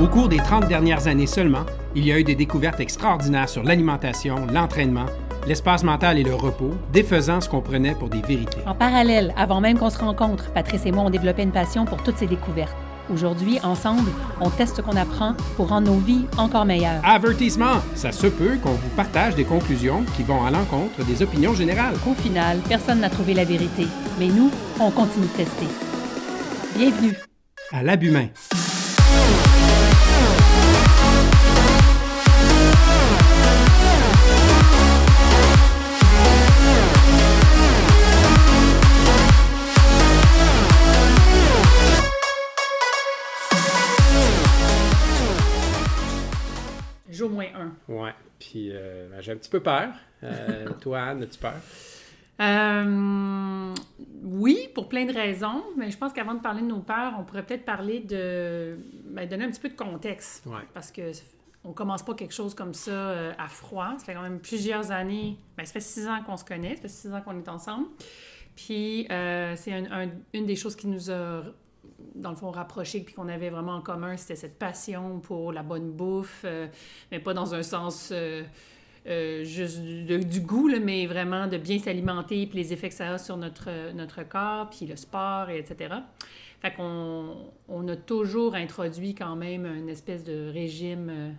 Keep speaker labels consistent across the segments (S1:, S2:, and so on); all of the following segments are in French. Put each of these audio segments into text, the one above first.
S1: Au cours des 30 dernières années seulement, il y a eu des découvertes extraordinaires sur l'alimentation, l'entraînement, l'espace mental et le repos, défaisant ce qu'on prenait pour des vérités.
S2: En parallèle, avant même qu'on se rencontre, Patrice et moi ont développé une passion pour toutes ces découvertes. Aujourd'hui, ensemble, on teste ce qu'on apprend pour rendre nos vies encore meilleures.
S1: Avertissement! Ça se peut qu'on vous partage des conclusions qui vont à l'encontre des opinions générales.
S2: Au final, personne n'a trouvé la vérité, mais nous, on continue de tester. Bienvenue
S1: À l'abhumain. Ouais, puis euh, ben, j'ai un petit peu peur. Euh, toi, Anne, as-tu peur?
S2: Euh, oui, pour plein de raisons, mais je pense qu'avant de parler de nos peurs, on pourrait peut-être parler de. ben, donner un petit peu de contexte.
S1: Ouais.
S2: Parce que on commence pas quelque chose comme ça à froid. Ça fait quand même plusieurs années. Ben, ça fait six ans qu'on se connaît, ça fait six ans qu'on est ensemble. Puis euh, c'est un- un- une des choses qui nous a, dans le fond, rapprochés, puis qu'on avait vraiment en commun, c'était cette passion pour la bonne bouffe, euh, mais pas dans un sens euh, euh, juste du, goût, mais vraiment de bien s'alimenter, puis les effets que ça a sur notre, notre corps, puis le sport, et etc. Fait qu'on on a toujours introduit quand même une espèce de régime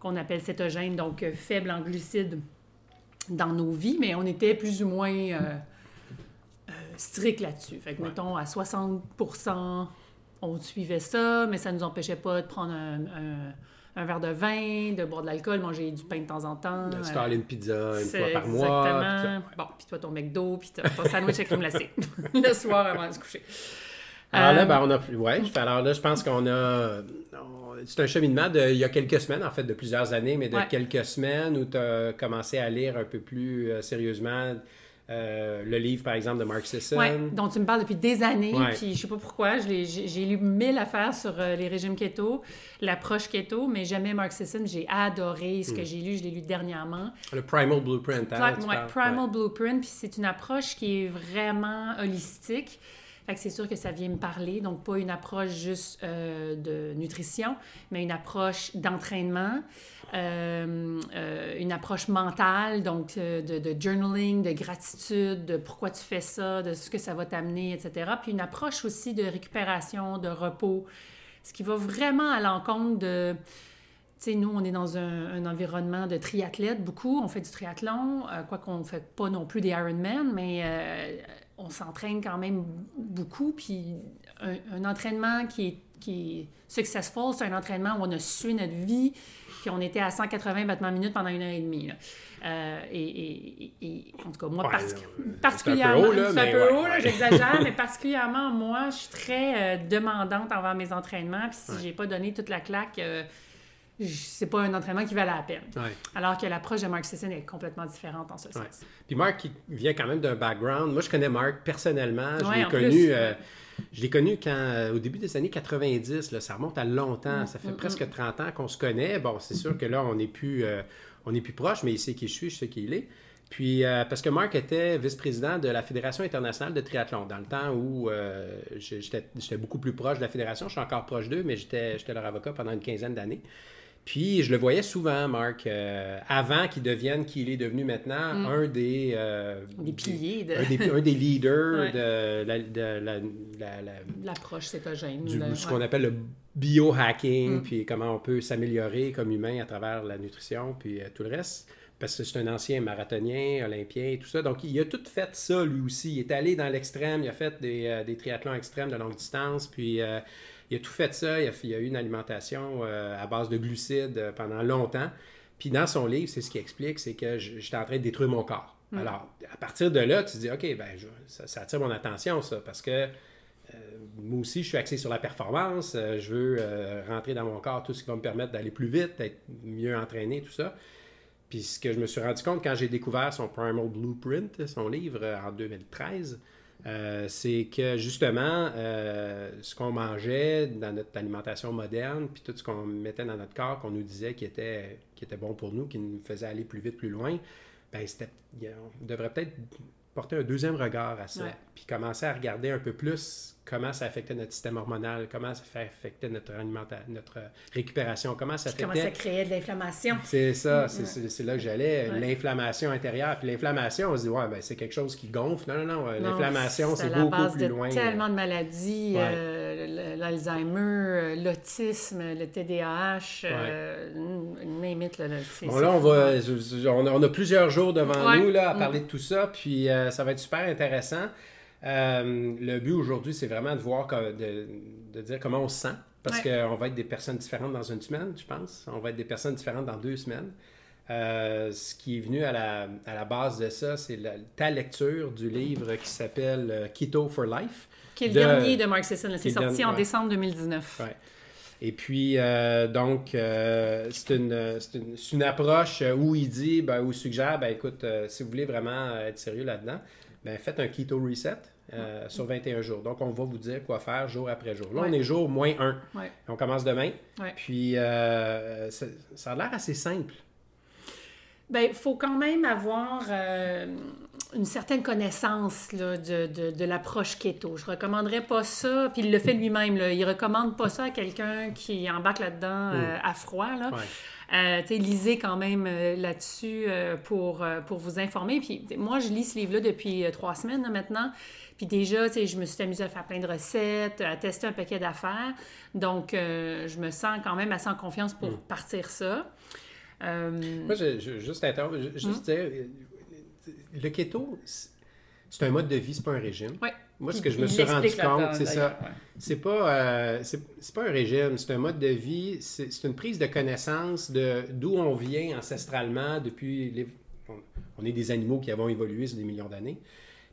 S2: qu'on appelle cétogène, donc faible en glucides dans nos vies, mais on était plus ou moins strict là-dessus. Fait que,
S1: Ouais.
S2: mettons, à 60% on suivait ça, mais ça ne nous empêchait pas de prendre un, un- un verre de vin, de boire de l'alcool, manger du pain de temps en temps.
S1: De se
S2: euh,
S1: une pizza une fois par mois.
S2: Exactement. Bon, puis toi, ton McDo, puis ton sandwich à crème glacée le soir avant de se coucher.
S1: Alors là,
S2: Euh,
S1: ben, on a. Ouais, je fais- alors là, je pense qu'on a. C'est un cheminement de, il y a quelques semaines, en fait, de plusieurs années, mais de
S2: Ouais.
S1: quelques semaines où tu as commencé à lire un peu plus euh, sérieusement euh, le livre, par exemple, de Mark Sisson.
S2: Ouais, dont tu me parles depuis des années,
S1: Ouais.
S2: puis je sais pas pourquoi, j'ai lu mille affaires sur euh, les régimes keto, l'approche keto, mais jamais Mark Sisson, j'ai adoré ce que
S1: Hmm.
S2: j'ai lu, je l'ai lu dernièrement.
S1: Le Primal Blueprint. hein,
S2: Ouais? Primal. Blueprint, puis c'est une approche qui est vraiment holistique. Fait que c'est sûr que ça vient me parler, donc pas une approche juste euh, de nutrition, mais une approche d'entraînement, euh, euh, une approche mentale, donc de, journaling, de gratitude, de pourquoi tu fais ça, de ce que ça va t'amener, etc. Puis une approche aussi de récupération, de repos, ce qui va vraiment à l'encontre de... Tu sais, nous, on est dans un, environnement de triathlètes, beaucoup. On fait du triathlon, euh, quoi qu'on ne fait pas non plus des Ironman, mais on s'entraîne quand même beaucoup. Puis un, un entraînement qui est, qui est successful, c'est un entraînement où on a sué notre vie, puis on était à 180 battements minutes pendant une heure et demie. là. Euh, et, et- et- et- en tout cas, moi,
S1: Ouais,
S2: particulièrement,
S1: c'est un peu haut, ouais, ouais.
S2: j'exagère, mais particulièrement, moi, je suis très euh, demandante envers mes entraînements. Puis si j'ai pas donné toute la claque, euh, c'est pas un entraînement qui valait la peine.
S1: Ouais.
S2: Alors que l'approche de Mark Sisson est complètement différente en ce sens.
S1: Ouais. Puis Marc, il vient quand même d'un background. Moi, je connais Marc personnellement. Je
S2: Ouais,
S1: l'ai
S2: en
S1: connu,
S2: plus.
S1: euh, je l'ai connu quand, euh, au début des années 90. Là, ça remonte à longtemps. ça fait
S2: mm,
S1: presque 30 ans qu'on se connaît. Bon, c'est sûr que là, on n'est plus, euh, on plus proche, mais il sait qui je suis, je sais qui il est. Puis, euh, parce que Marc était vice-président de la Fédération internationale de triathlon, dans le temps où euh, j'étais beaucoup plus proche de la fédération. Je suis encore proche d'eux, mais j'étais j'étais leur avocat pendant une quinzaine d'années. Puis je le voyais souvent, Marc, euh, avant qu'il devienne qui il est devenu maintenant, un des, euh,
S2: Mm. Des piliers de
S1: un, des, un des leaders
S2: Ouais.
S1: de la- de la- la- la-
S2: l'approche cétogène.
S1: du-
S2: le-
S1: ce
S2: ouais.
S1: qu'on appelle le biohacking,
S2: Mm.
S1: puis comment on peut s'améliorer comme humain à travers la nutrition, puis euh, tout le reste. Parce que c'est un ancien marathonien, olympien et tout ça. Donc, il a tout fait ça, lui aussi. Il est allé dans l'extrême, il a fait des, des triathlons extrêmes de longue distance, puis il a tout fait ça. Il a, il a eu une alimentation euh, à base de glucides euh, pendant longtemps. Puis dans son livre, c'est ce qu'il explique, c'est que j'étais en train de détruire mon corps. Alors, à partir de là, tu te dis, OK, ben, je- ça, ça attire mon attention, ça, parce que euh, moi aussi, je suis axé sur la performance. euh, je veux euh, rentrer dans mon corps tout ce qui va me permettre d'aller plus vite, d'être mieux entraîné, tout ça. Puis ce que je me suis rendu compte quand j'ai découvert son Primal Blueprint, son livre en 2013, euh, c'est que justement, euh, ce qu'on mangeait dans notre alimentation moderne, puis tout ce qu'on mettait dans notre corps, qu'on nous disait qui était, qui était bon pour nous, qui nous faisait aller plus vite, plus loin, ben on devrait peut-être porter un deuxième regard à ça, puis commencer à regarder un peu plus comment ça affectait notre système hormonal, comment ça affectait notre alimentation, notre récupération, comment ça affectait...
S2: Comment ça créait de l'inflammation.
S1: C'est ça, c'est là que j'allais, l'inflation intérieure. Puis l'inflammation, on se dit, ouais, ben, c'est quelque chose qui gonfle. Non, non, non, l'inflammation, c'est beaucoup
S2: base
S1: plus
S2: de
S1: loin.
S2: tellement de maladies, euh, l'Alzheimer, l'autisme, le TDAH, euh,
S1: Bon, là, on va, on a, plusieurs jours devant nous, là, à parler de tout ça, puis euh, ça va être super intéressant. Euh, le but aujourd'hui, c'est vraiment de voir, de, de, dire comment on se sent. Parce qu'on va être des personnes différentes dans une semaine, je pense. On va être des personnes différentes dans deux semaines. Euh, ce qui est venu à la, à la base de ça, c'est ta lecture du livre qui s'appelle euh, Keto for Life.
S2: Qui est le dernier de Mark Sisson. C'est sorti en décembre 2019.
S1: Ouais. Et puis, donc, c'est une, une, une, approche où il dit, ben, où il suggère, ben, écoute, si vous voulez vraiment être sérieux là-dedans, ben, faites un keto reset. Euh, sur 21 jours. Donc, on va vous dire quoi faire jour après jour. Là, on est jour moins 1. On commence demain. Puis, euh, ça a l'air assez simple.
S2: Bien, il faut quand même avoir euh, une certaine connaissance là, de, de, de l'approche keto. Je ne recommanderais pas ça, puis il le fait lui-même. Il ne recommande pas ça à quelqu'un qui embarque là-dedans mm. à froid. Là. Euh, lisez quand même euh, là-dessus euh, pour, euh, pour vous informer. Puis moi, je lis ce livre-là depuis trois semaines maintenant. Puis déjà, je me suis amusée à faire plein de recettes, à tester un paquet d'affaires. Donc, je me sens quand même assez en confiance pour mm. partir ça.
S1: Moi, je, je, juste interrompre, juste mm. dire, le keto, c'est un mode de vie, c'est pas un régime. Moi, ce que je me suis rendu compte, c'est ça. C'est pas, euh, c'est pas un régime, c'est un mode de vie, c'est une prise de connaissance de d'où on vient ancestralement depuis. Les, on, est des animaux qui avons évolué sur des millions d'années.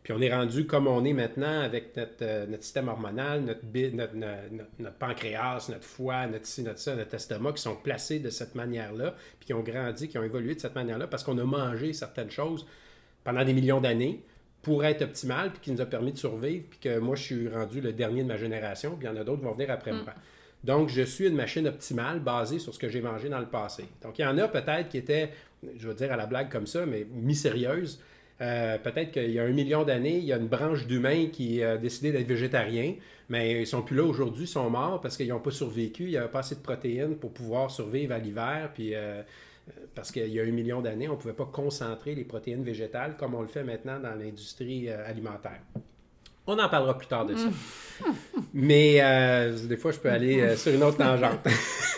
S1: Puis on est rendu comme on est maintenant avec notre, euh, notre système hormonal, notre, notre, notre, pancréas, notre foie, notre ci, notre ça, notre estomac qui sont placés de cette manière-là, puis qui ont grandi, qui ont évolué de cette manière-là parce qu'on a mangé certaines choses pendant des millions d'années pour être optimal, puis qui nous a permis de survivre, puis que moi, je suis rendu le dernier de ma génération, puis il y en a d'autres qui vont venir après moi. Mm. Donc, je suis une machine optimale basée sur ce que j'ai mangé dans le passé. Donc, il y en a peut-être qui étaient, je veux dire à la blague comme ça, mais mi-sérieuses. Euh, peut-être qu'il y a un million d'années, il y a une branche d'humains qui a décidé d'être végétarien, mais ils sont plus là aujourd'hui, ils sont morts parce qu'ils n'ont pas survécu, il n'y avait pas assez de protéines pour pouvoir survivre à l'hiver, puis euh, parce qu'il y a un million d'années, on ne pouvait pas concentrer les protéines végétales comme on le fait maintenant dans l'industrie euh, alimentaire. On en parlera plus tard de ça. Mais euh, des fois, je peux aller euh, sur une autre tangente.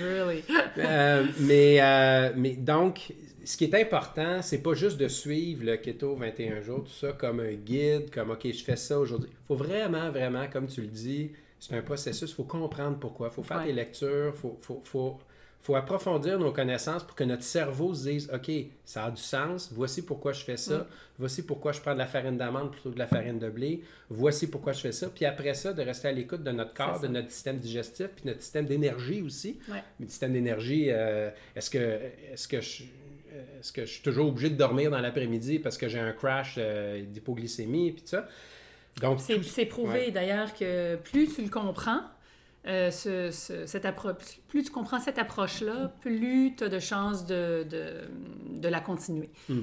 S2: really?
S1: mais, mais donc, ce qui est important, c'est pas juste de suivre le keto 21 jours, tout ça, comme un guide, comme OK, je fais ça aujourd'hui. Il faut vraiment, vraiment, comme tu le dis, c'est un processus, il faut comprendre pourquoi. Il faut faire des lectures, il faut, faut, faut faut approfondir nos connaissances pour que notre cerveau se dise OK, ça a du sens, voici pourquoi je fais ça, mm. voici pourquoi je prends de la farine d'amande plutôt que de la farine de blé, voici pourquoi je fais ça. Puis après ça, de rester à l'écoute de notre corps, de notre système digestif, puis notre système d'énergie aussi.
S2: Ouais.
S1: Le système d'énergie, euh, est-ce que, est-ce que je. Est-ce que je suis toujours obligé de dormir dans l'après-midi parce que j'ai un crash euh, d'hypoglycémie et tout ça?
S2: Donc, c'est prouvé d'ailleurs que plus tu le comprends, euh, ce, cette approche, plus tu comprends cette approche-là, plus tu as de chances de, de, la continuer. Hmm.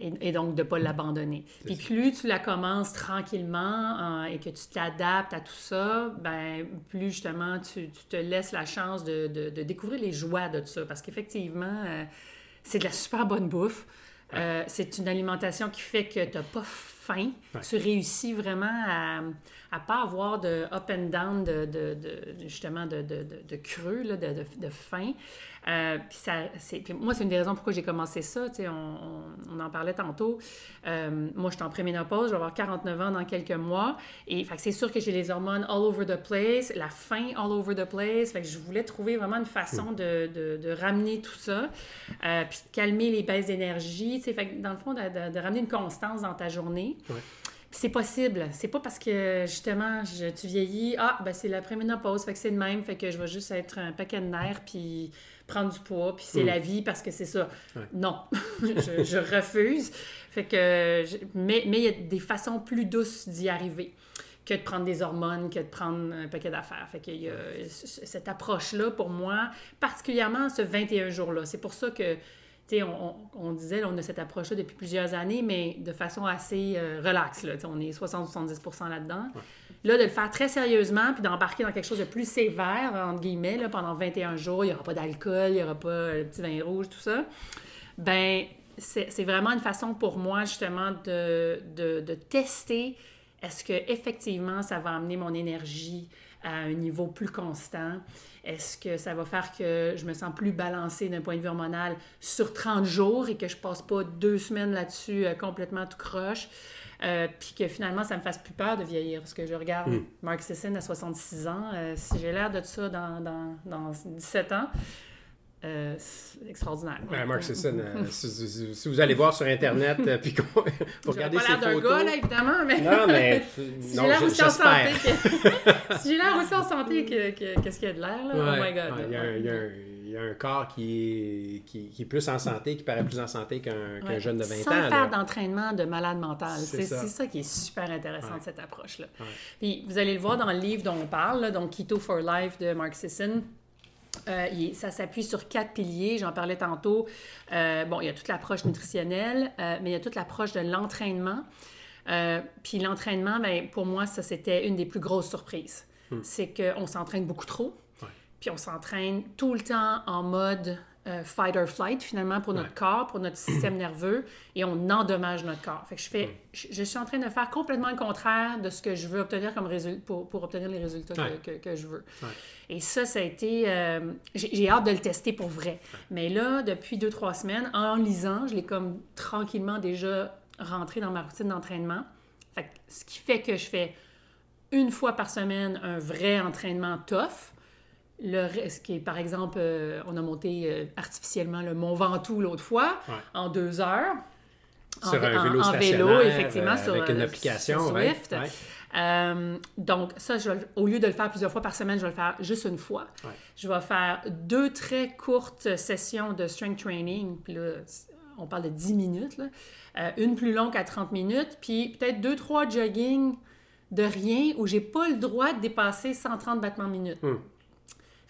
S2: Et, donc de ne pas l'abandonner. Puis plus tu la commences tranquillement et que tu t'adaptes à tout ça, ben plus justement tu, tu, te laisses la chance de, de, découvrir les joies de tout ça. Parce qu'effectivement, euh, c'est de la super bonne bouffe. Euh, c'est une alimentation qui fait que tu n'as pas faim. Tu réussis vraiment à à pas avoir de up and down, de, de, de justement de, de, creux, là, de, de, faim. Euh, puis ça, puis moi, c'est une des raisons pourquoi j'ai commencé ça. On, on, on, en parlait tantôt. Euh, moi, je suis en préménopause, je vais avoir 49 ans dans quelques mois. Et c'est sûr que j'ai les hormones all over the place, la faim all over the place. Fait que je voulais trouver vraiment une façon de, de, ramener tout ça, euh, puis de calmer les baisses d'énergie. Fait que dans le fond, de, ramener une constance dans ta journée. C'est possible. C'est pas parce que justement tu vieillis, ah, ben c'est la préménopause, fait que c'est le même, fait que je vais juste être un paquet de nerfs puis prendre du poids, puis c'est mm. la vie parce que c'est ça. Non, je, refuse. Fait que, mais il y a des façons plus douces d'y arriver que de prendre des hormones, que de prendre un paquet d'affaires. Fait qu'il y a cette approche-là pour moi, particulièrement ce 21 jours-là. C'est pour ça que on, on, disait, on a cette approche-là depuis plusieurs années, mais de façon assez euh, relaxe. Là, on est 60-70% là-dedans. Là, de le faire très sérieusement, puis d'embarquer dans quelque chose de plus sévère, entre guillemets, là, pendant 21 jours, il n'y aura pas d'alcool, il n'y aura pas le petit vin rouge, tout ça, ben c'est vraiment une façon pour moi, justement, de, de, de tester est-ce que effectivement ça va amener mon énergie à un niveau plus constant? Est-ce que ça va faire que je me sens plus balancée d'un point de vue hormonal sur 30 jours et que je passe pas deux semaines là-dessus euh, complètement tout croche? Euh, puis que finalement, ça me fasse plus peur de vieillir? Parce que je regarde hmm. Mark Sisson à 66 ans. Euh, si j'ai l'air de ça dans, dans, dans 17 ans, euh, extraordinaire.
S1: Mark Sisson, euh, si, vous allez voir sur Internet, euh, puis qu'on
S2: vous regardez ses photos... d'un gars, là, évidemment, mais... Non, mais... si j'ai l'air aussi en santé que... si j'ai l'air aussi en santé que, qu'est-ce qu'il y a de l'air, là, oh my God.
S1: il, y a un, il, y a un, corps qui est, qui, qui, est plus en santé, qui paraît plus en santé qu'un jeune de 20
S2: Sans
S1: ans.
S2: Sans faire d'entraînement de malade mental. C'est ça. ça. qui est super intéressant de cette approche-là. Puis vous allez le voir dans le livre dont on parle, là, donc Keto for Life de Mark Sisson. Euh, ça s'appuie sur quatre piliers, j'en parlais tantôt. Euh, bon, il y a toute l'approche nutritionnelle, euh, mais il y a toute l'approche de l'entraînement. puis l'entraînement, ben, pour moi, ça, c'était une des plus grosses surprises. Hmm. C'est qu'on s'entraîne beaucoup trop, puis on s'entraîne tout le temps en mode euh, fight or flight finalement pour notre corps, pour notre système nerveux, et on endommage notre corps. Fait que je fais, je, suis en train de faire complètement le contraire de ce que je veux obtenir comme résultat pour, pour, obtenir les résultats que, que, je veux. Et ça, ça a été, euh, j'ai hâte de le tester pour vrai. Mais là, depuis deux trois semaines, en lisant, je l'ai comme tranquillement déjà rentré dans ma routine d'entraînement. ce qui fait que je fais une fois par semaine un vrai entraînement tough le reste qui est, par exemple, euh, on a monté euh, artificiellement le Mont Ventoux l'autre fois en deux heures.
S1: Sur un vélo en, vélo, effectivement, euh, avec une application.
S2: Swift. donc, ça, au lieu de le faire plusieurs fois par semaine, je vais le faire juste une fois. Je vais faire deux très courtes sessions de strength training. Puis là, on parle de 10 minutes. Là. une plus longue à 30 minutes. Puis peut-être deux, trois jogging de rien où j'ai pas le droit de dépasser 130 battements minutes. Hmm.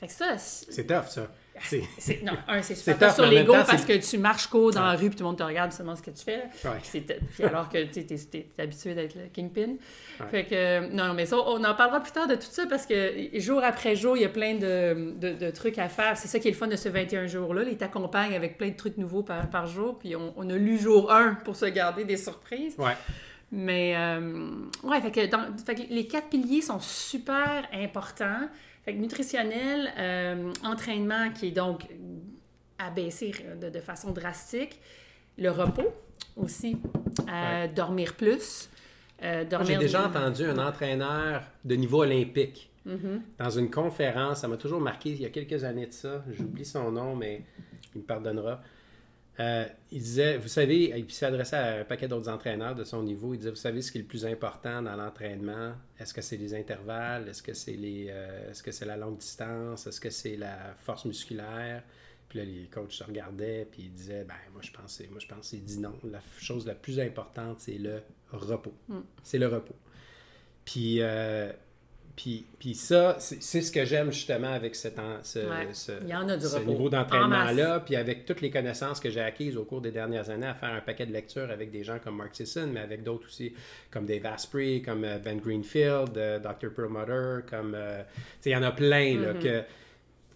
S2: Fait que ça.
S1: C'est tough, ça.
S2: C'est, non, un, c'est super tough sur l'ego parce que tu marches court dans la rue puis tout le monde te regarde seulement ce que tu fais. Puis alors que tu es, habitué d'être le kingpin. Fait que, non, mais ça, on en parlera plus tard de tout ça parce que jour après jour, il y a plein de, de, trucs à faire. C'est ça qui est le fun de ce 21 jours-là. Il t'accompagne avec plein de trucs nouveaux par, par jour. Puis on, on, a lu jour 1 pour se garder des surprises.
S1: Ouais.
S2: Mais, euh, ouais, fait que, fait que les quatre piliers sont super importants. Fait que nutritionnel, euh, entraînement qui est donc abaissé de, façon drastique, le repos aussi, euh, dormir plus.
S1: Euh, J'ai déjà entendu un entraîneur de niveau olympique mm-hmm. dans une conférence, ça m'a toujours marqué il y a quelques années de ça, j'oublie son nom, mais il me pardonnera. Euh, il disait, vous savez, il s'adressait à un paquet d'autres entraîneurs de son niveau. Il disait, vous savez ce qui est le plus important dans l'entraînement? Est-ce que c'est les intervalles? Est-ce que c'est les, euh, est-ce que c'est la longue distance? Est-ce que c'est la force musculaire? Puis là, les coachs se regardaient, puis ils disaient, ben moi je pensais, moi je pensais, dit non. La chose la plus importante, c'est le repos. Mm. C'est le repos. Puis euh, puis, puis ça, c'est ce que j'aime justement avec ce, ce niveau d'entraînement-là, puis avec toutes les connaissances que j'ai acquises au cours des dernières années à faire un paquet de lectures avec des gens comme Mark Sisson, mais avec d'autres aussi, comme Dave Asprey, comme euh, Ben Greenfield, euh, Dr. Perlmutter, comme... Euh, il y en a plein là, mm-hmm. que,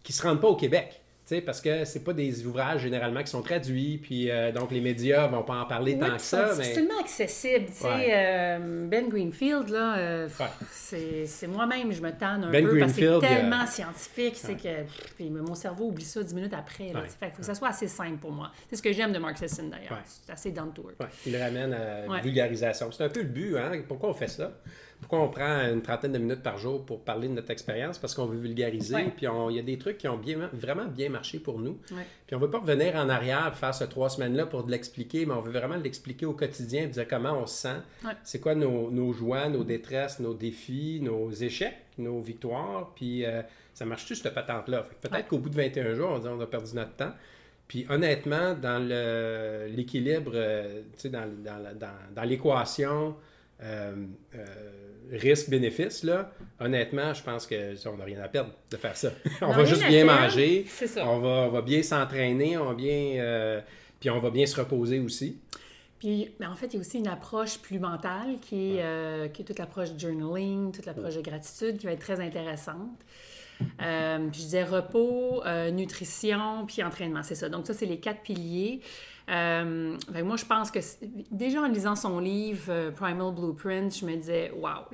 S1: qui ne se rendent pas au Québec parce que c'est pas des ouvrages généralement qui sont traduits, puis euh, donc les médias vont pas en parler tant que ça.
S2: C'est difficilement accessible. Euh, ben Greenfield, là, euh, c'est moi-même, je me tanne un
S1: ben
S2: peu
S1: parce que
S2: c'est tellement scientifique, c'est que mon cerveau oublie ça dix minutes après. il faut que ça soit assez simple pour moi. C'est ce que j'aime de Mark Sisson d'ailleurs. C'est assez down to earth.
S1: Il le ramène à la vulgarisation. C'est un peu le but, hein? Pourquoi on fait ça? Pourquoi on prend une trentaine de minutes par jour pour parler de notre expérience? Parce qu'on veut vulgariser. Puis il y a des trucs qui ont bien, vraiment bien marché pour nous. Puis on ne veut pas revenir en arrière faire ces trois semaines-là pour l'expliquer, mais on veut vraiment l'expliquer au quotidien, dire comment on se sent, c'est quoi nos, joies, nos détresses, nos défis, nos échecs, nos victoires? Puis euh, ça marche tout cette patente-là? Peut-être qu'au bout de 21 jours, on dit on a perdu notre temps. Puis honnêtement, dans l'équilibre, euh, dans, dans, dans l'équation, euh, euh, risque-bénéfice, là, honnêtement, je pense que on n'a rien à perdre de faire ça. on va juste bien manger, on va, va, bien s'entraîner, on va bien. Euh, Puis on va bien se reposer aussi.
S2: Puis, mais en fait, il y a aussi une approche plus mentale qui est, euh, qui est toute l'approche journaling, toute l'approche de gratitude qui va être très intéressante. Euh, je disais repos, euh, nutrition, puis entraînement, c'est ça. Donc ça, c'est les quatre piliers. Euh, moi, je pense que déjà en lisant son livre Primal Blueprint, je me disais, wow,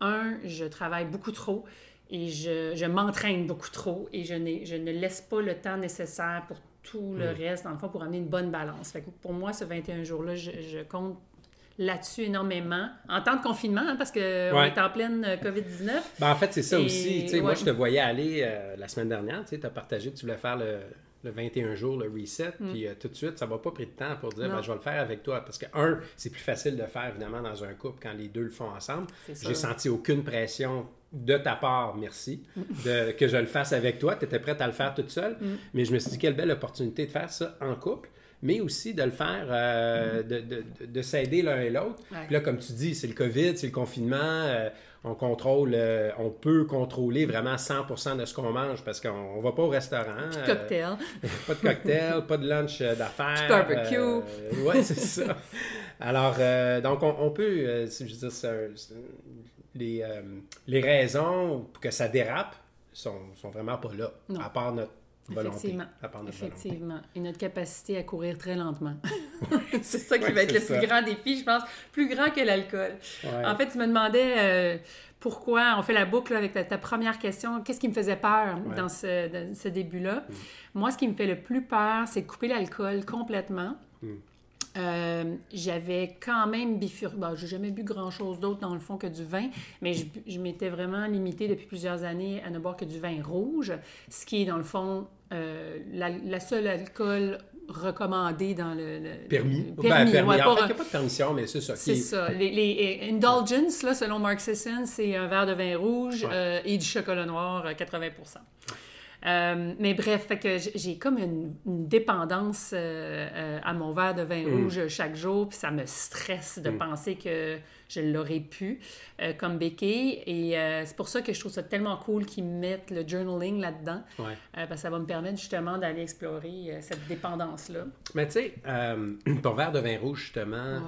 S2: un, je travaille beaucoup trop et je, je m'entraîne beaucoup trop et je, je ne laisse pas le temps nécessaire pour tout le reste, dans le fond, pour amener une bonne balance. Fait que pour moi, ce 21 jours-là, je, je compte là-dessus énormément. En temps de confinement, hein, parce qu'on est en pleine euh, COVID-19.
S1: Ben, en fait, c'est ça aussi. Moi, je te voyais aller euh, la semaine dernière. Tu as partagé que tu voulais faire le, 21 jours, le reset. Mm. Puis euh, tout de suite, ça va pas pris de temps pour dire ben, je vais le faire avec toi. Parce que, un, c'est plus facile de faire évidemment dans un couple quand les deux le font ensemble. J'ai senti aucune pression de ta part, merci, mm. de, que je le fasse avec toi. Tu étais prête à le faire toute seule. Mm. Mais je me suis dit, quelle belle opportunité de faire ça en couple mais aussi de le faire, euh, de, de, de s'aider l'un et l'autre. Puis là, comme tu dis, c'est le COVID, c'est le confinement, euh, on contrôle, euh, on peut contrôler vraiment 100% de ce qu'on mange parce qu'on ne va pas au restaurant.
S2: Pas de cocktail.
S1: pas de cocktail, pas de lunch d'affaires.
S2: barbecue.
S1: oui, c'est ça. Alors, donc, on, peut, je veux dire, les, les raisons pour que ça dérape sont, sont vraiment pas là, à part notre
S2: Effectivement. Effectivement. Et notre capacité à courir très lentement. c'est ça qui va être le plus grand défi, je pense, plus grand que l'alcool. En fait, tu me demandais euh, pourquoi on fait la boucle avec ta, première question. Qu'est-ce qui me faisait peur dans ce, ce début-là? Mm. Moi, ce qui me fait le plus peur, c'est de couper l'alcool complètement. Mm. Euh, j'avais quand même bifurqué. Bon, j'ai jamais bu grand-chose d'autre dans le fond que du vin, mais je, m'étais vraiment limitée depuis plusieurs années à ne boire que du vin rouge, ce qui est dans le fond euh, la, seule alcool recommandé dans le,
S1: permis. Ben, permis. en fait, il n'y a pas de permission, mais c'est ça.
S2: C'est ça. Les, les indulgences, là, selon Mark Sisson, c'est un verre de vin rouge euh, et du chocolat noir, 80 euh, mais bref, fait que j'ai comme une, dépendance euh, à mon verre de vin mm. rouge chaque jour, puis ça me stresse de mm. penser que je l'aurais pu euh, comme béquille. Et euh, c'est pour ça que je trouve ça tellement cool qu'ils mettent le journaling là-dedans. Euh, parce que ça va me permettre justement d'aller explorer cette dépendance-là.
S1: Mais tu sais, ton verre de vin rouge, justement,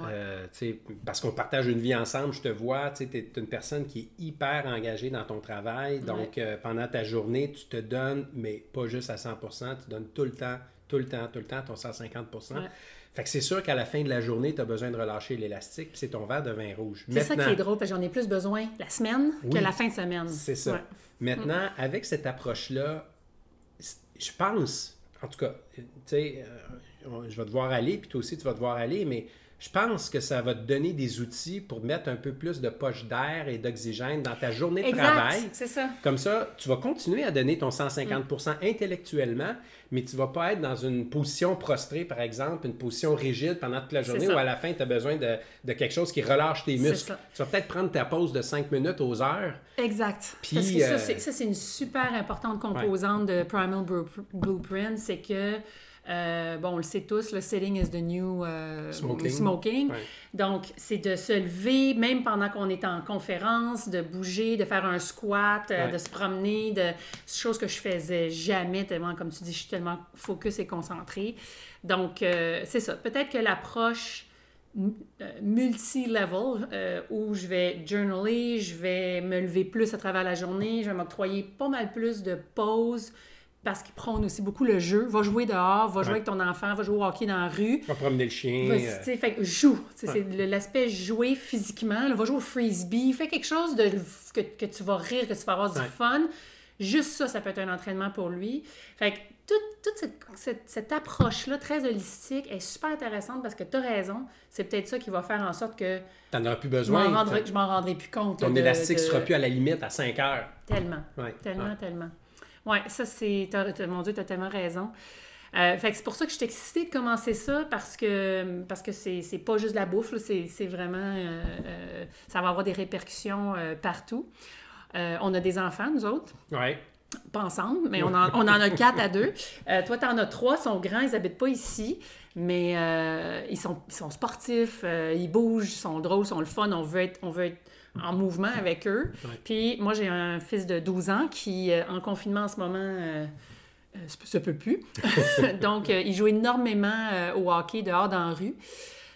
S1: parce qu'on partage une vie ensemble, je te vois, tu es une personne qui est hyper engagée dans ton travail. Donc, pendant ta journée, tu te donnes, mais pas juste à 100% tu donnes tout le temps, tout le temps, tout le temps ton 150 fait que c'est sûr qu'à la fin de la journée, tu as besoin de relâcher l'élastique, puis c'est ton verre de vin rouge.
S2: C'est ça qui est drôle, parce que j'en ai plus besoin la semaine que la fin de semaine.
S1: C'est ça. Maintenant, avec cette approche-là, je pense, en tout cas, tu sais, euh, je vais devoir aller, puis toi aussi, tu vas devoir aller, mais je pense que ça va te donner des outils pour mettre un peu plus de poche d'air et d'oxygène dans ta journée de exact, travail.
S2: c'est ça.
S1: Comme ça, tu vas continuer à donner ton 150% intellectuellement, mais tu vas pas être dans une position prostrée, par exemple, une position rigide pendant toute la journée où à la fin, tu as besoin de, de, quelque chose qui relâche tes muscles. Tu vas peut-être prendre ta pause de 5 minutes aux heures.
S2: Exact. Puis, Parce que ça, euh, c'est une super importante composante de Primal Blueprint, c'est que euh, bon, on le sait tous, le sitting is the new euh, smoking. Donc, c'est de se lever, même pendant qu'on est en conférence, de bouger, de faire un squat, euh, de se promener, de choses que je faisais jamais, tellement, comme tu dis, je suis tellement focus et concentré. Donc, c'est ça. Peut-être que l'approche multi-level où je vais journaler, je vais me lever plus à travers la journée, je vais m'octroyer pas mal plus de pauses parce qu'il prône aussi beaucoup le jeu. Va jouer dehors, va jouer avec ton enfant, va jouer au hockey dans la rue.
S1: Va promener le chien.
S2: Va, euh... fait, joue. C'est l'aspect jouer physiquement. va jouer au frisbee. Fais quelque chose de, que, que, tu vas rire, que tu vas avoir du fun. Juste ça, ça peut être un entraînement pour lui. Fait que toute, toute cette, cette, cette approche-là, très holistique, est super intéressante parce que tu as raison. C'est peut-être ça qui va faire en sorte que.
S1: Tu n'en auras plus besoin.
S2: je m'en rendrai plus compte.
S1: Ton élastique ne sera plus à la limite à 5 heures.
S2: Tellement. Tellement, tellement. Oui, ça, c'est. Mon Dieu, tu as tellement raison. Euh, fait que c'est pour ça que je suis excitée de commencer ça parce que parce que c'est, c'est pas juste la bouffe, c'est, vraiment. Euh, euh, ça va avoir des répercussions partout. on a des enfants, nous autres.
S1: Oui.
S2: Pas ensemble, mais on en, on en a quatre à deux. toi, tu en as trois, ils sont grands, ils habitent pas ici, mais ils, sont, ils sont sportifs, ils bougent, ils sont drôles, ils sont le fun, on veut être, on veut être en mouvement avec eux. Puis moi, j'ai un fils de 12 ans qui, euh, en confinement en ce moment, euh, se peut plus. Donc, il joue énormément au hockey dehors dans la rue.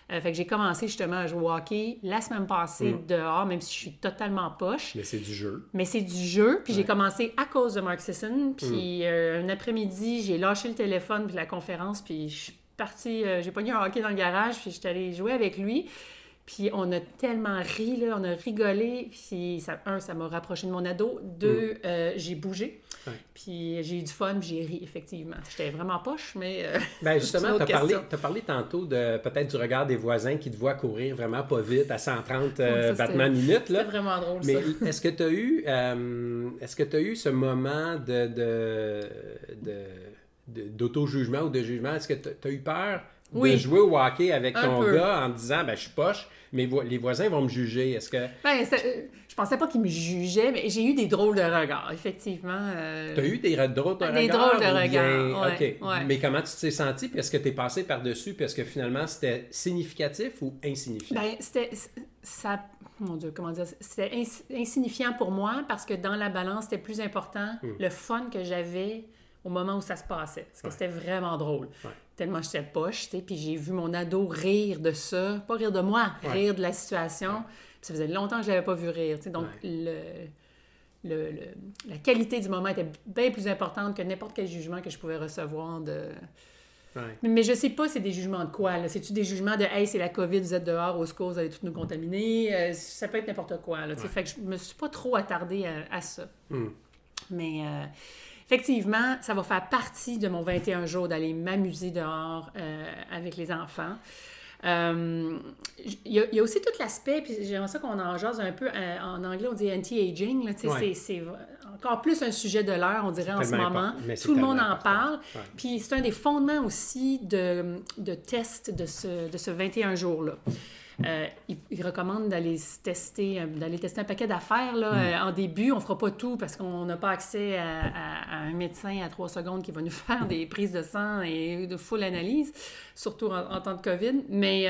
S2: fait que j'ai commencé justement à jouer au hockey la semaine passée mm. dehors, même si je suis totalement poche.
S1: Mais c'est du jeu.
S2: Mais c'est du jeu. Puis j'ai commencé à cause de Mark Sisson. Puis mm. un après-midi, j'ai lâché le téléphone puis la conférence. Puis je suis partie, j'ai pogné un hockey dans le garage. Puis j'étais allée jouer avec lui. Puis on a tellement ri, là, on a rigolé. Puis ça, un, ça m'a rapproché de mon ado. Deux, mm. euh, j'ai bougé. Puis j'ai eu du fun, j'ai ri, effectivement. J'étais vraiment poche, mais. Euh,
S1: ben justement, tu as, parlé, as parlé tantôt de peut-être du regard des voisins qui te voient courir vraiment pas vite à 130 euh, battements minutes.
S2: C'est vraiment drôle,
S1: mais est-ce que tu as eu est-ce que tu as eu ce moment de, de, de, d'auto-jugement ou de jugement? Est-ce que tu as eu peur de jouer au hockey avec ton gars en disant ben, je suis poche, mais les voisins vont me juger. Est-ce que.
S2: Ben, euh, je pensais pas qu'ils me jugeaient, mais j'ai eu des drôles de regards, effectivement.
S1: Euh, tu as eu des drôles de regards?
S2: Des drôles de regards.
S1: Mais comment tu t'es senti? Puis est-ce que tu es passé par-dessus? Puis est-ce que finalement c'était significatif ou insignifiant?
S2: Ben, c'était. Ça mon Dieu, comment dire, c'était insignifiant pour moi parce que dans la balance, c'était plus important hmm. le fun que j'avais au moment où ça se passait. Parce que c'était vraiment drôle tellement j'étais poche, tu sais, puis j'ai vu mon ado rire de ça, pas rire de moi, rire de la situation. Ça faisait longtemps que je l'avais pas vu rire, tu sais, donc le, le, la qualité du moment était bien plus importante que n'importe quel jugement que je pouvais recevoir de... Mais je sais pas c'est des jugements de quoi, là. C'est-tu des jugements de « Hey, c'est la COVID, vous êtes dehors, au secours, vous allez tout nous contaminer euh, Ça peut être n'importe quoi, là. Fait que je me suis pas trop attardée à, ça. Hmm. Mais... Euh, effectivement, ça va faire partie de mon 21 jours d'aller m'amuser dehors euh, avec les enfants. Euh, il y, a aussi tout l'aspect, puis j'aimerais ça qu'on en jase un peu, euh, en anglais on dit anti-aging, c'est encore plus un sujet de l'heure, on dirait en ce moment. Tout le monde en parle. Puis c'est un des fondements aussi de, de test de ce, de ce 21 jours-là. Euh, il, recommande d'aller tester, euh, d'aller tester un paquet d'affaires là, mm. euh, en début. On ne fera pas tout parce qu'on n'a pas accès à, un médecin à trois secondes qui va nous faire des prises de sang et de full analyse, surtout en, temps de COVID. Mais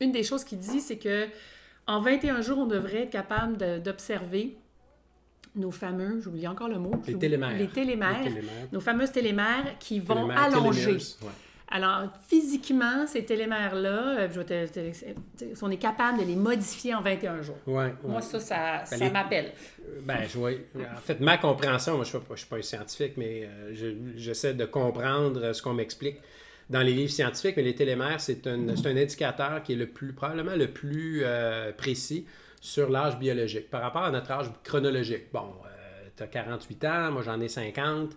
S2: une des choses qu'il dit, c'est que en 21 jours, on devrait être capable d'observer nos fameux, j'oublie encore le mot.
S1: Les télémères.
S2: Les télémères. Nos fameuses télémères qui vont allonger. Alors, physiquement, ces télémères-là, euh, on est capable de les modifier en 21 jours.
S1: Ouais,
S2: Moi, ça, ça, ben, m'appelle.
S1: Euh, ben, je vois. En fait, ma compréhension, moi, je ne suis, pas un scientifique, mais euh, j'essaie de comprendre ce qu'on m'explique dans les livres scientifiques. Mais les télémères, c'est un, un, indicateur qui est le plus, probablement le plus précis sur l'âge biologique par rapport à notre âge chronologique. Bon, tu as 48 ans, moi j'en ai 50.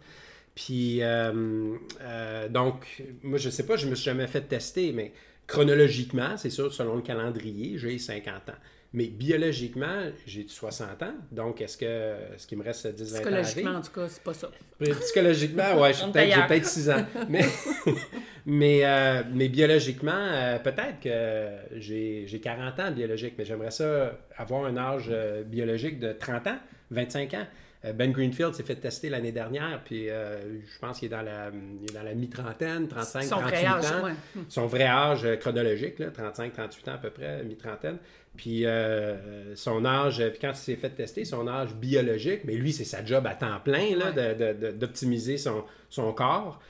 S1: Puis, euh, euh, donc, moi, je sais pas, je me suis jamais fait tester, mais chronologiquement, c'est sûr, selon le calendrier, j'ai 50 ans. Mais biologiquement, j'ai 60 ans. Donc, est-ce que ce qui me reste 10 20 ans
S2: Psychologiquement, en tout cas, c'est pas ça.
S1: Psychologiquement, ouais, j'ai peut-être peut 6 ans. Mais, mais, euh, mais biologiquement, peut-être que j'ai 40 ans biologique, mais j'aimerais ça avoir un âge biologique de 30 ans, 25 ans. Euh, ben Greenfield s'est fait tester l'année dernière, puis euh, je pense qu'il est dans la, dans la mi-trentaine, 35, Son 38 ans. Son vrai âge euh, chronologique, 35, 38 ans à peu près, mi-trentaine. Puis son âge, puis quand il s'est fait tester, son âge biologique, mais lui, c'est sa job à temps plein là, d'optimiser son, son corps.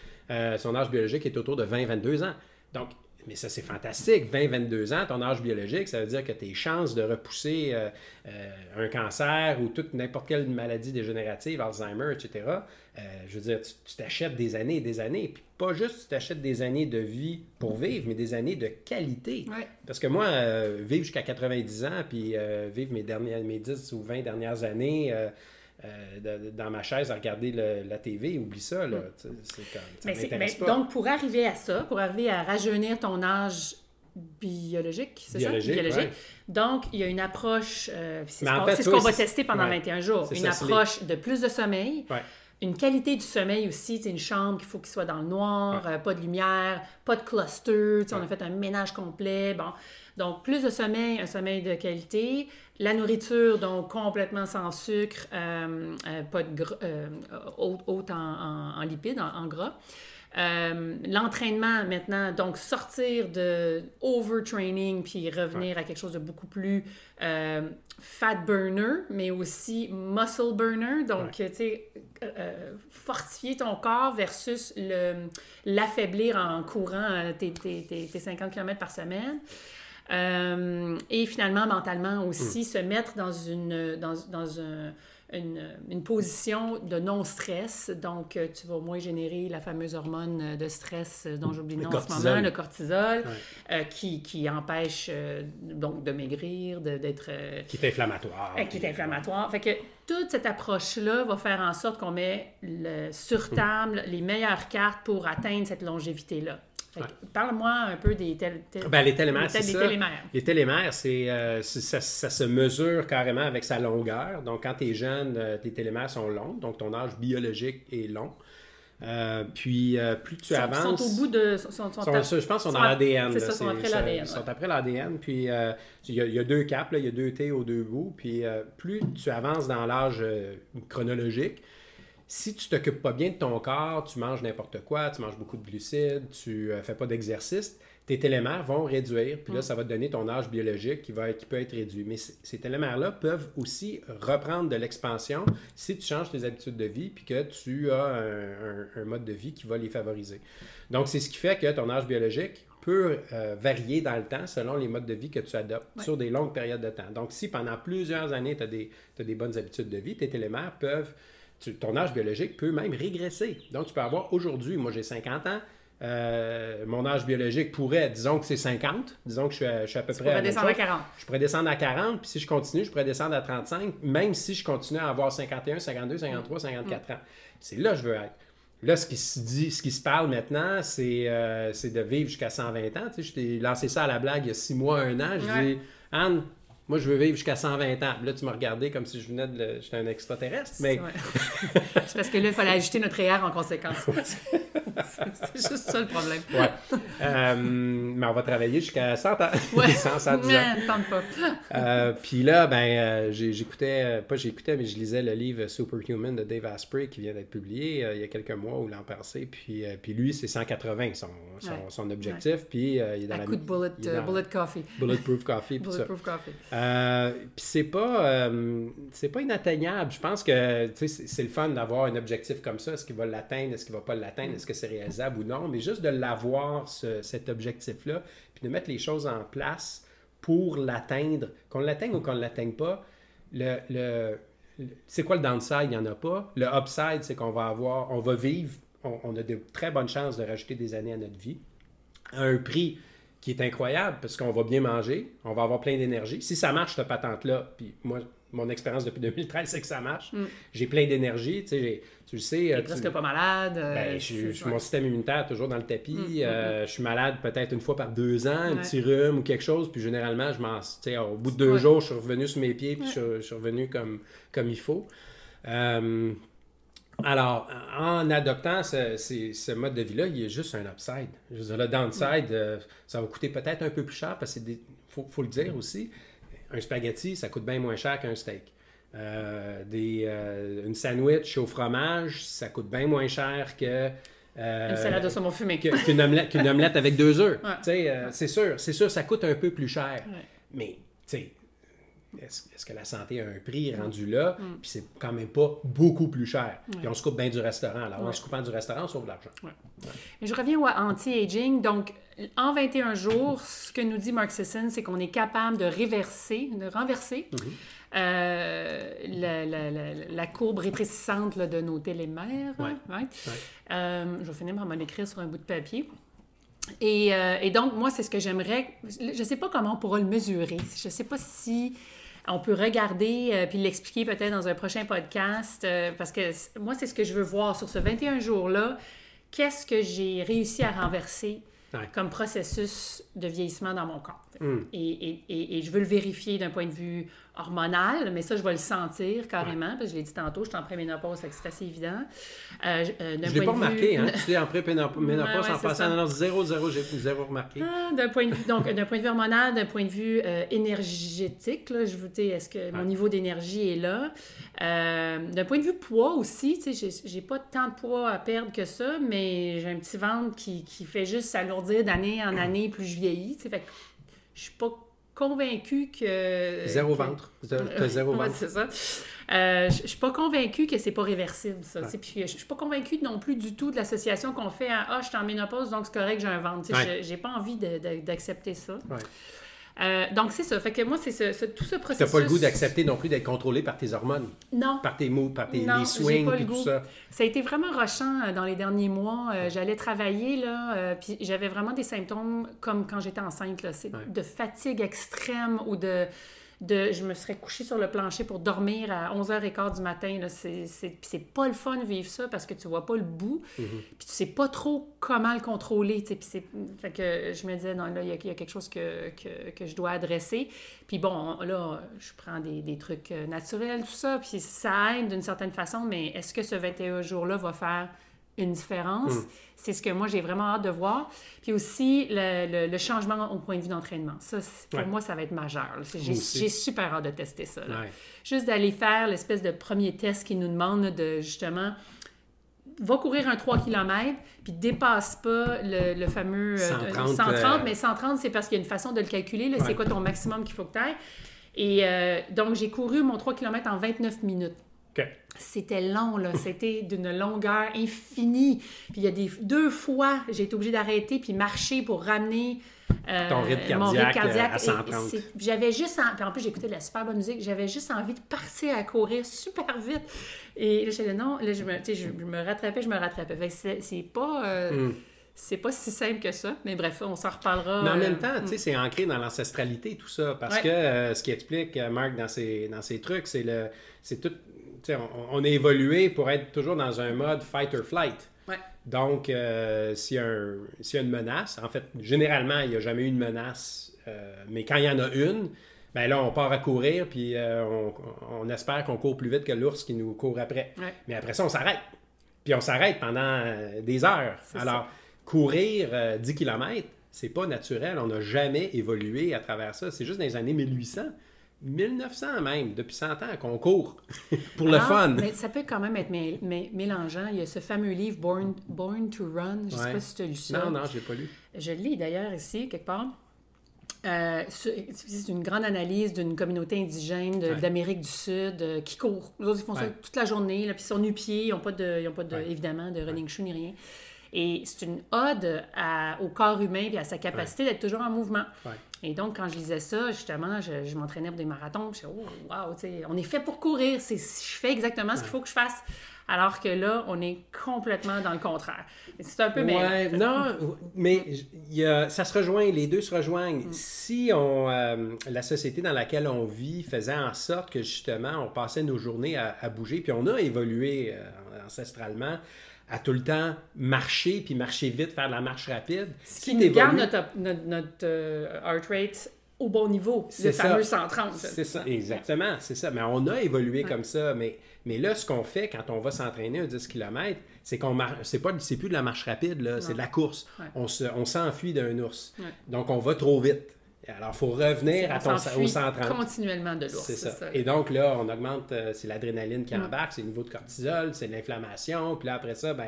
S1: son âge biologique est autour de 20-22 ans. Donc, mais ça, c'est fantastique. 20-22 ans, ton âge biologique, ça veut dire que tes chances de repousser euh, euh, un cancer ou toute n'importe quelle maladie dégénérative, Alzheimer, etc., euh, je veux dire, tu t'achètes des années et des années. Puis pas juste tu t'achètes des années de vie pour vivre, mais des années de qualité. Parce que moi, vivre jusqu'à 90 ans, puis vivre mes, dernières, mes 10 ou 20 dernières années euh, dans ma chaise à regarder la TV, oublie ça. Là.
S2: Donc, pour arriver à ça, pour arriver à rajeunir ton âge biologique, c'est ça? Biologique. Donc, il y a une approche, euh, c'est ce qu'on va tester pendant 21 jours, une approche de plus de sommeil, une qualité du sommeil aussi, c'est une chambre qu'il faut qu'il soit dans le noir, euh, pas de lumière, pas de cluster, on a fait un ménage complet, bon. Donc, plus de sommeil, un sommeil de qualité. La nourriture, donc complètement sans sucre, euh, euh, pas de euh, haute, en, lipides, en, gras. Euh, l'entraînement maintenant, donc sortir de overtraining puis revenir à quelque chose de beaucoup plus euh, fat burner, mais aussi muscle burner. Donc, tu sais, euh, fortifier ton corps versus l'affaiblir en courant tes, tes, tes, 50 km par semaine. et finalement, mentalement aussi, hmm. se mettre dans, une, dans, dans un une, position de non-stress. Donc, euh, tu vas moins générer la fameuse hormone de stress euh, dont j'oublie le nom en ce moment, le cortisol, euh, qui, qui, empêche donc de maigrir, d'être...
S1: qui est inflammatoire.
S2: qui est inflammatoire. Fait que toute cette approche-là va faire en sorte qu'on met le, sur table les meilleures cartes pour atteindre cette longévité-là. Parle-moi un peu des
S1: ben, les télémères. c'est ça. Les télémères, c'est, euh, ça, se mesure carrément avec sa longueur. Donc, quand tu es jeune, euh, tes télémères sont longs, donc ton âge biologique est long. Euh, puis, plus tu avances.
S2: Ils sont au bout de.
S1: Sont, je pense qu'ils sont dans l'ADN.
S2: C'est ça, sont après l'ADN. Ils
S1: sont après l'ADN. Puis, il y, a deux caps, il y a deux T aux deux bouts. Puis, plus tu avances dans l'âge chronologique, si tu t'occupes pas bien de ton corps, tu manges n'importe quoi, tu manges beaucoup de glucides, tu ne euh, fais pas d'exercice, tes télémères vont réduire, puis là, mm. ça va te donner ton âge biologique qui, va, qui peut être réduit. Mais ces télémères-là peuvent aussi reprendre de l'expansion si tu changes tes habitudes de vie, puis que tu as un, mode de vie qui va les favoriser. Donc, c'est ce qui fait que ton âge biologique peut euh, varier dans le temps selon les modes de vie que tu adoptes sur des longues périodes de temps. Donc, si pendant plusieurs années, tu as, as, des bonnes habitudes de vie, tes télémères peuvent ton âge biologique peut même régresser. Donc, tu peux avoir aujourd'hui, moi j'ai 50 ans, euh, mon âge biologique pourrait, disons que c'est 50, disons que je suis à, peu près.
S2: à descendre à 40.
S1: Je pourrais descendre à 40, puis si je continue, je pourrais descendre à 35, même si je continue à avoir 51, 52, 53, 54 ans. C'est là que je veux être. Là, ce qui se dit, ce qui se parle maintenant, c'est euh, de vivre jusqu'à 120 ans. Tu sais, je t'ai lancé ça à la blague il y a six mois, un an. Je dis, Anne, moi, je veux vivre jusqu'à 120 ans. Là, tu m'as regardé comme si je venais de. J'étais un extraterrestre. Mais...
S2: C'est parce que là, il fallait ajuster notre air en conséquence. C'est juste ça le problème.
S1: Ouais. Euh, mais on va travailler jusqu'à 100 ans. Ouais. 100, 110 ans.
S2: tente pas.
S1: Euh, puis là, ben, euh, j'écoutais, pas j'écoutais, mais je lisais le livre Superhuman de Dave Asprey qui vient d'être publié il y a quelques mois ou l'an passé. Puis, puis lui, c'est 180 son, son, son objectif. Puis il est dans
S2: la. coup de bullet, bullet coffee.
S1: Bulletproof coffee.
S2: Bulletproof coffee.
S1: Puis c'est pas, c'est pas inatteignable. Je pense que c'est le fun d'avoir un objectif comme ça. Est-ce qu'il va l'atteindre? Est-ce qu'il va pas l'atteindre? Est-ce que réalisable ou non? Mais juste de l'avoir, cet objectif-là, puis de mettre les choses en place pour l'atteindre, qu'on l'atteigne ou qu'on ne l'atteigne pas, le, le, c'est quoi le downside? Il n'y en a pas. Le upside, c'est qu'on va avoir, on va vivre, on, on, a de très bonnes chances de rajouter des années à notre vie à un prix qui est incroyable parce qu'on va bien manger, on va avoir plein d'énergie. Si ça marche, cette patente-là, puis moi, mon expérience depuis 2013, c'est que ça marche. Mm. J'ai plein d'énergie, tu sais, tu le sais.
S2: Tu presque pas malade.
S1: Ben, je, suis mon système immunitaire toujours dans le tapis. Mm, mm, euh, je suis malade peut-être une fois par deux ans, un petit rhume ou quelque chose, puis généralement, je m'en, au bout de deux jours, je suis revenu sur mes pieds, puis je, suis revenu comme, comme il faut. Euh, alors, en adoptant ce, mode de vie-là, il y a juste un upside. Je veux dire, le downside, euh, ça va coûter peut-être un peu plus cher parce qu'il faut, le dire aussi, un spaghetti, ça coûte bien moins cher qu'un steak. Euh, des, euh, une sandwich au fromage, ça coûte bien moins cher que.
S2: une salade de saumon fumé.
S1: Qu'une omelette, omelette, avec deux œufs. c'est sûr, c'est sûr, ça coûte un peu plus cher. Mais, tu sais, est-ce que la santé a un prix rendu là? Mm. Puis c'est quand même pas beaucoup plus cher. Puis on se coupe bien du restaurant. Alors, en se coupant du restaurant, on sauve de l'argent.
S2: Je reviens au anti-aging. Donc, en 21 jours, ce que nous dit Mark Sisson, c'est qu'on est capable de réverser, de renverser mm-hmm. euh, la, courbe rétrécissante de nos télémères. Euh, je vais finir par m'en sur un bout de papier. Et, euh, et donc, moi, c'est ce que j'aimerais. Je ne sais pas comment on pourra le mesurer. Je ne sais pas si on peut regarder euh, puis l'expliquer peut-être dans un prochain podcast euh, parce que moi, c'est ce que je veux voir sur ce 21 jours-là. Qu'est-ce que j'ai réussi à renverser comme processus de vieillissement dans mon corps.
S1: Hmm.
S2: Et, et, et, je veux le vérifier d'un point de vue hormonal, mais ça, je vais le sentir carrément, parce que je l'ai dit tantôt, je suis en préménopause, c'est assez évident.
S1: Euh, euh, je ne l'ai pas remarqué, hein? tu es en préménopause ouais, en passant, non, zéro, zéro, j'ai zéro remarqué.
S2: Ah, d'un point de vue, donc, d'un point de vue hormonal, d'un point de vue euh, énergétique, là, je veux est-ce que mon niveau d'énergie est là? d'un point de vue poids aussi, tu sais, j'ai pas tant de poids à perdre que ça, mais j'ai un petit ventre qui, qui fait juste s'alourdir d'année en année plus je vieillis, tu sais, fait je suis pas convaincue que.
S1: Zéro ventre. Tu zéro ventre.
S2: c'est ça. Euh, je suis pas convaincue que c'est pas réversible, ça. Puis je suis pas convaincue non plus du tout de l'association qu'on fait à Ah, je suis en ménopause, donc c'est correct, j'ai un ventre. Ouais. J'ai pas envie d'accepter ça. Euh, donc, c'est ça. Fait que moi, c'est ce, tout ce processus.
S1: Tu n'as pas le goût d'accepter non plus d'être contrôlé par tes hormones?
S2: Non.
S1: Par tes mots, par tes les swings, et tout ça?
S2: Ça a été vraiment rochant euh, dans les derniers mois. Euh, j'allais travailler, là, puis j'avais vraiment des symptômes comme quand j'étais enceinte, là. C'est de fatigue extrême ou de de je me serais couchée sur le plancher pour dormir à 11h15 du matin. C'est pas le fun de vivre ça parce que tu vois pas le bout.
S1: Mm-hmm.
S2: Puis tu sais pas trop comment le contrôler. Puis fait que je me disais, non, là, il y, a quelque chose que, que, que, je dois adresser. Puis bon, là, je prends des, des trucs euh, naturels, tout ça. Puis ça aide d'une certaine façon, mais est-ce que ce 21 jours-là va faire une différence. Mm. C'est ce que moi, j'ai vraiment hâte de voir. Puis aussi, le, le, changement au point de vue d'entraînement. Ça, pour moi, ça va être majeur. J'ai super hâte de tester ça. Juste d'aller faire l'espèce de premier test qui nous demande de, justement, va courir un 3 km, puis dépasse pas le, le fameux
S1: 130,
S2: euh, euh, mais 130, c'est parce qu'il y a une façon de le calculer. C'est quoi ton maximum qu'il faut que tu ailles. Et euh, donc, j'ai couru mon 3 km en 29 minutes. C'était long, là. C'était d'une longueur infinie. Puis il y a des, deux fois, j'ai été obligée d'arrêter puis marcher pour ramener
S1: euh, Ton rythme cardiaque, mon rythme cardiaque à 130.
S2: J'avais juste... En... en plus, j'écoutais de la super bonne musique. J'avais juste envie de partir à courir super vite. Et là, j'allais, non, là, je me, je, me rattrapais, je me rattrapais. c'est pas... Euh, hmm. C'est pas si simple que ça, mais bref, on s'en reparlera.
S1: Mais en même euh, temps, tu sais, hmm. c'est ancré dans l'ancestralité, tout ça, parce que ce qui explique, Marc, dans ses, dans ses trucs, c'est le, c'est tout on, a évolué pour être toujours dans un mode fight or flight. Donc, euh, s'il y, y, a une menace, en fait, généralement, il n'y a jamais eu une menace, euh, mais quand il y en a une, ben là, on part à courir, puis euh, on, espère qu'on court plus vite que l'ours qui nous court après. Mais après ça, on s'arrête. Puis on s'arrête pendant des heures. Alors, courir 10 km, c'est pas naturel. On n'a jamais évolué à travers ça. C'est juste dans les années 1800 1900 même, depuis 100 ans qu'on court pour le fun.
S2: Mais ça peut quand même être mélangeant. Il y a ce fameux livre Born, Born to Run. Je ne sais pas si tu as lu ça.
S1: Non, non, je n'ai pas lu.
S2: Je le lis d'ailleurs ici, quelque part. Euh, c'est une grande analyse d'une communauté indigène d'Amérique du Sud euh, qui court. Les autres, ils font ça toute la journée, là, puis ils sont nu-pieds, ils n'ont pas, de, ils ont pas de, évidemment de running shoe ni rien. Et c'est une ode au corps humain et à sa capacité d'être toujours en mouvement. Et donc, quand je lisais ça, justement, je, m'entraînais pour des marathons. Je me oh, wow, on est fait pour courir. Je fais exactement ce qu'il faut que je fasse. Alors que là, on est complètement dans le contraire. C'est un peu...
S1: Ouais, non, mais y a, ça se rejoint, les deux se rejoignent. Mm. Si on, euh, la société dans laquelle on vit faisait en sorte que justement, on passait nos journées à, bouger, puis on a évolué euh, ancestralement à tout le temps marcher, puis marcher vite, faire de la marche rapide.
S2: Ce qui, nous garde notre, notre, euh, heart rate au bon niveau, le fameux 130.
S1: C'est ça, exactement, c'est ça. Mais on a évolué comme ça, mais, mais là, ce qu'on fait quand on va s'entraîner à 10 km, c'est qu'on marche, c'est pas, c'est plus de la marche rapide, là, c'est de la course. On, se, on s'enfuit d'un ours. Donc, on va trop vite. Alors, il faut revenir à ton, au 130.
S2: continuellement de l'ours.
S1: C'est ça. Et donc, là, on augmente, euh, c'est l'adrénaline qui embarque, c'est le niveau de cortisol, c'est l'inflammation. Puis là, après ça, ben,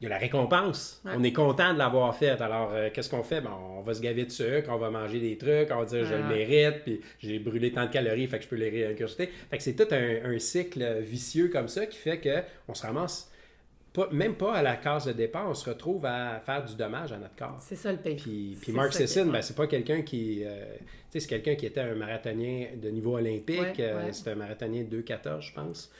S1: il y a la récompense. On est content de l'avoir fait. Alors, euh, qu'est-ce qu'on fait? Ben, on va se gaver de sucre, on va manger des trucs, on va dire je le mérite, puis j'ai brûlé tant de calories, fait que je peux les réincruster. Fait que c'est tout un, un, cycle vicieux comme ça qui fait qu'on se ramasse même pas à la case de départ, on se retrouve à faire du dommage à notre corps.
S2: C'est ça le pays.
S1: Puis, puis Mark Sisson, ben, c'est pas quelqu'un qui. Euh, tu sais, c'est quelqu'un qui était un marathonien de niveau olympique. Euh, c'est un marathonien de 2,14, je pense.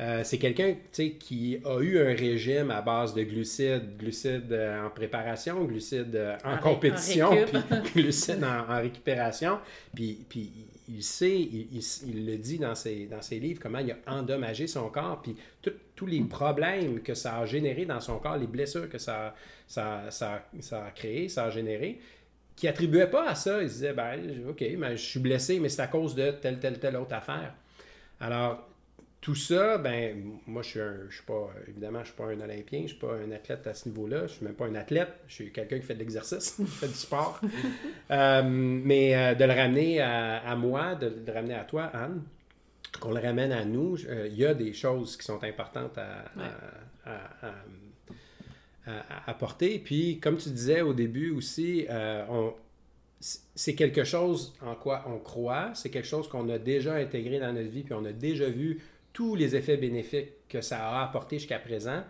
S1: Euh, c'est quelqu'un qui a eu un régime à base de glucides, glucides euh, en préparation, glucides euh, en, compétition, puis glucides en, récupération. Puis, puis il sait, il, le dit dans ses, dans ses livres, comment il a endommagé son corps, puis tous les problèmes que ça a généré dans son corps, les blessures que ça, ça, ça, ça a créé, ça a généré qui attribuait pas à ça. Il disait, ben, OK, mais je suis blessé, mais c'est à cause de telle, telle, telle autre affaire. Alors, tout ça, ben, moi, je suis, je suis pas, évidemment, je suis pas un Olympien, je suis pas un athlète à ce niveau-là, je suis même pas un athlète, je suis quelqu'un qui fait de l'exercice, qui fait du sport. Euh, mais euh, de le ramener à, moi, de, le ramener à toi, Anne, qu'on le ramène à nous, euh, il y a des choses qui sont importantes à, à apporter. Puis, comme tu disais au début aussi, euh, c'est quelque chose en quoi on croit, c'est quelque chose qu'on a déjà intégré dans notre vie, puis on a déjà vu tous les effets bénéfiques que ça a apporté jusqu'à présent.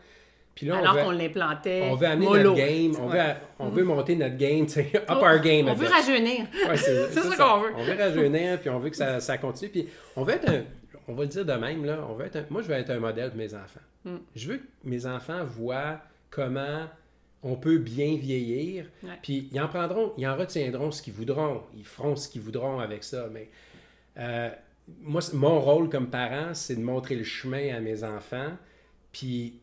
S2: Puis là, Alors qu'on l'implantait.
S1: On veut amener notre game, on, veut, on veut monter notre game, up our game.
S2: On veut rajeunir. c'est ça, qu'on veut.
S1: On veut rajeunir, puis on veut que ça, ça, continue. Puis on veut être un, on va le dire de même, là, on veut être moi, je veux être un modèle pour mes enfants. Mm. Je veux que mes enfants voient comment on peut bien vieillir. Puis ils en prendront, ils en retiendront ce qu'ils voudront. Ils feront ce qu'ils voudront avec ça. Mais euh, moi, mon rôle comme parent, c'est de montrer le chemin à mes enfants. Puis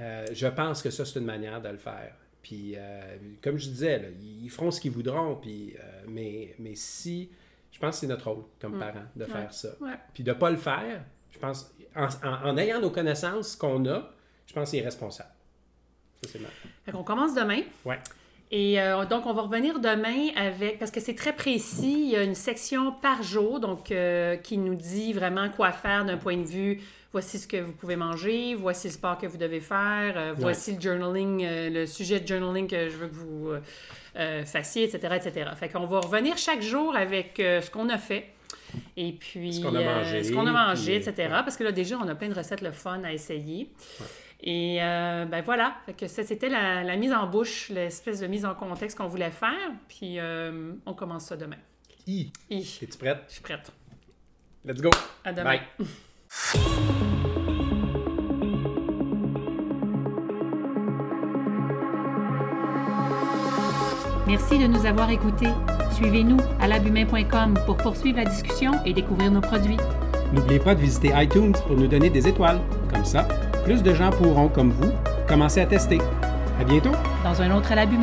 S1: euh, je pense que ça, c'est une manière de le faire. Puis euh, comme je disais, ils feront ce qu'ils voudront. Puis, mais, mais si, je pense que c'est notre rôle comme mm. parent de faire ça. Puis de ne pas le faire, je pense, en, ayant nos connaissances qu'on a, je pense qu'il est responsable.
S2: On commence demain.
S1: Ouais.
S2: Et euh, donc, on va revenir demain avec, parce que c'est très précis, il y a une section par jour, donc euh, qui nous dit vraiment quoi faire d'un point de vue, voici ce que vous pouvez manger, voici le sport que vous devez faire, euh, voici le journaling, le sujet de journaling que je veux que vous fassiez, etc., etc. Fait qu'on va revenir chaque jour avec ce qu'on a fait. Et puis, ce qu'on a mangé, ce qu'on a mangé etc. Parce que là, déjà, on a plein de recettes le fun à essayer. Et euh, ben voilà, que ça c'était la, mise en bouche, l'espèce de mise en contexte qu'on voulait faire. Puis euh, on commence ça demain.
S1: I. I. Es-tu prête?
S2: Je suis prête.
S1: Let's go.
S2: À demain.
S1: Bye.
S2: Merci de nous avoir écoutés. Suivez-nous à labumain.com pour poursuivre la discussion et découvrir nos produits.
S1: N'oubliez pas de visiter iTunes pour nous donner des étoiles. Comme ça, plus de gens pourront, comme vous, commencer à tester. À bientôt!
S2: Dans un autre l'abus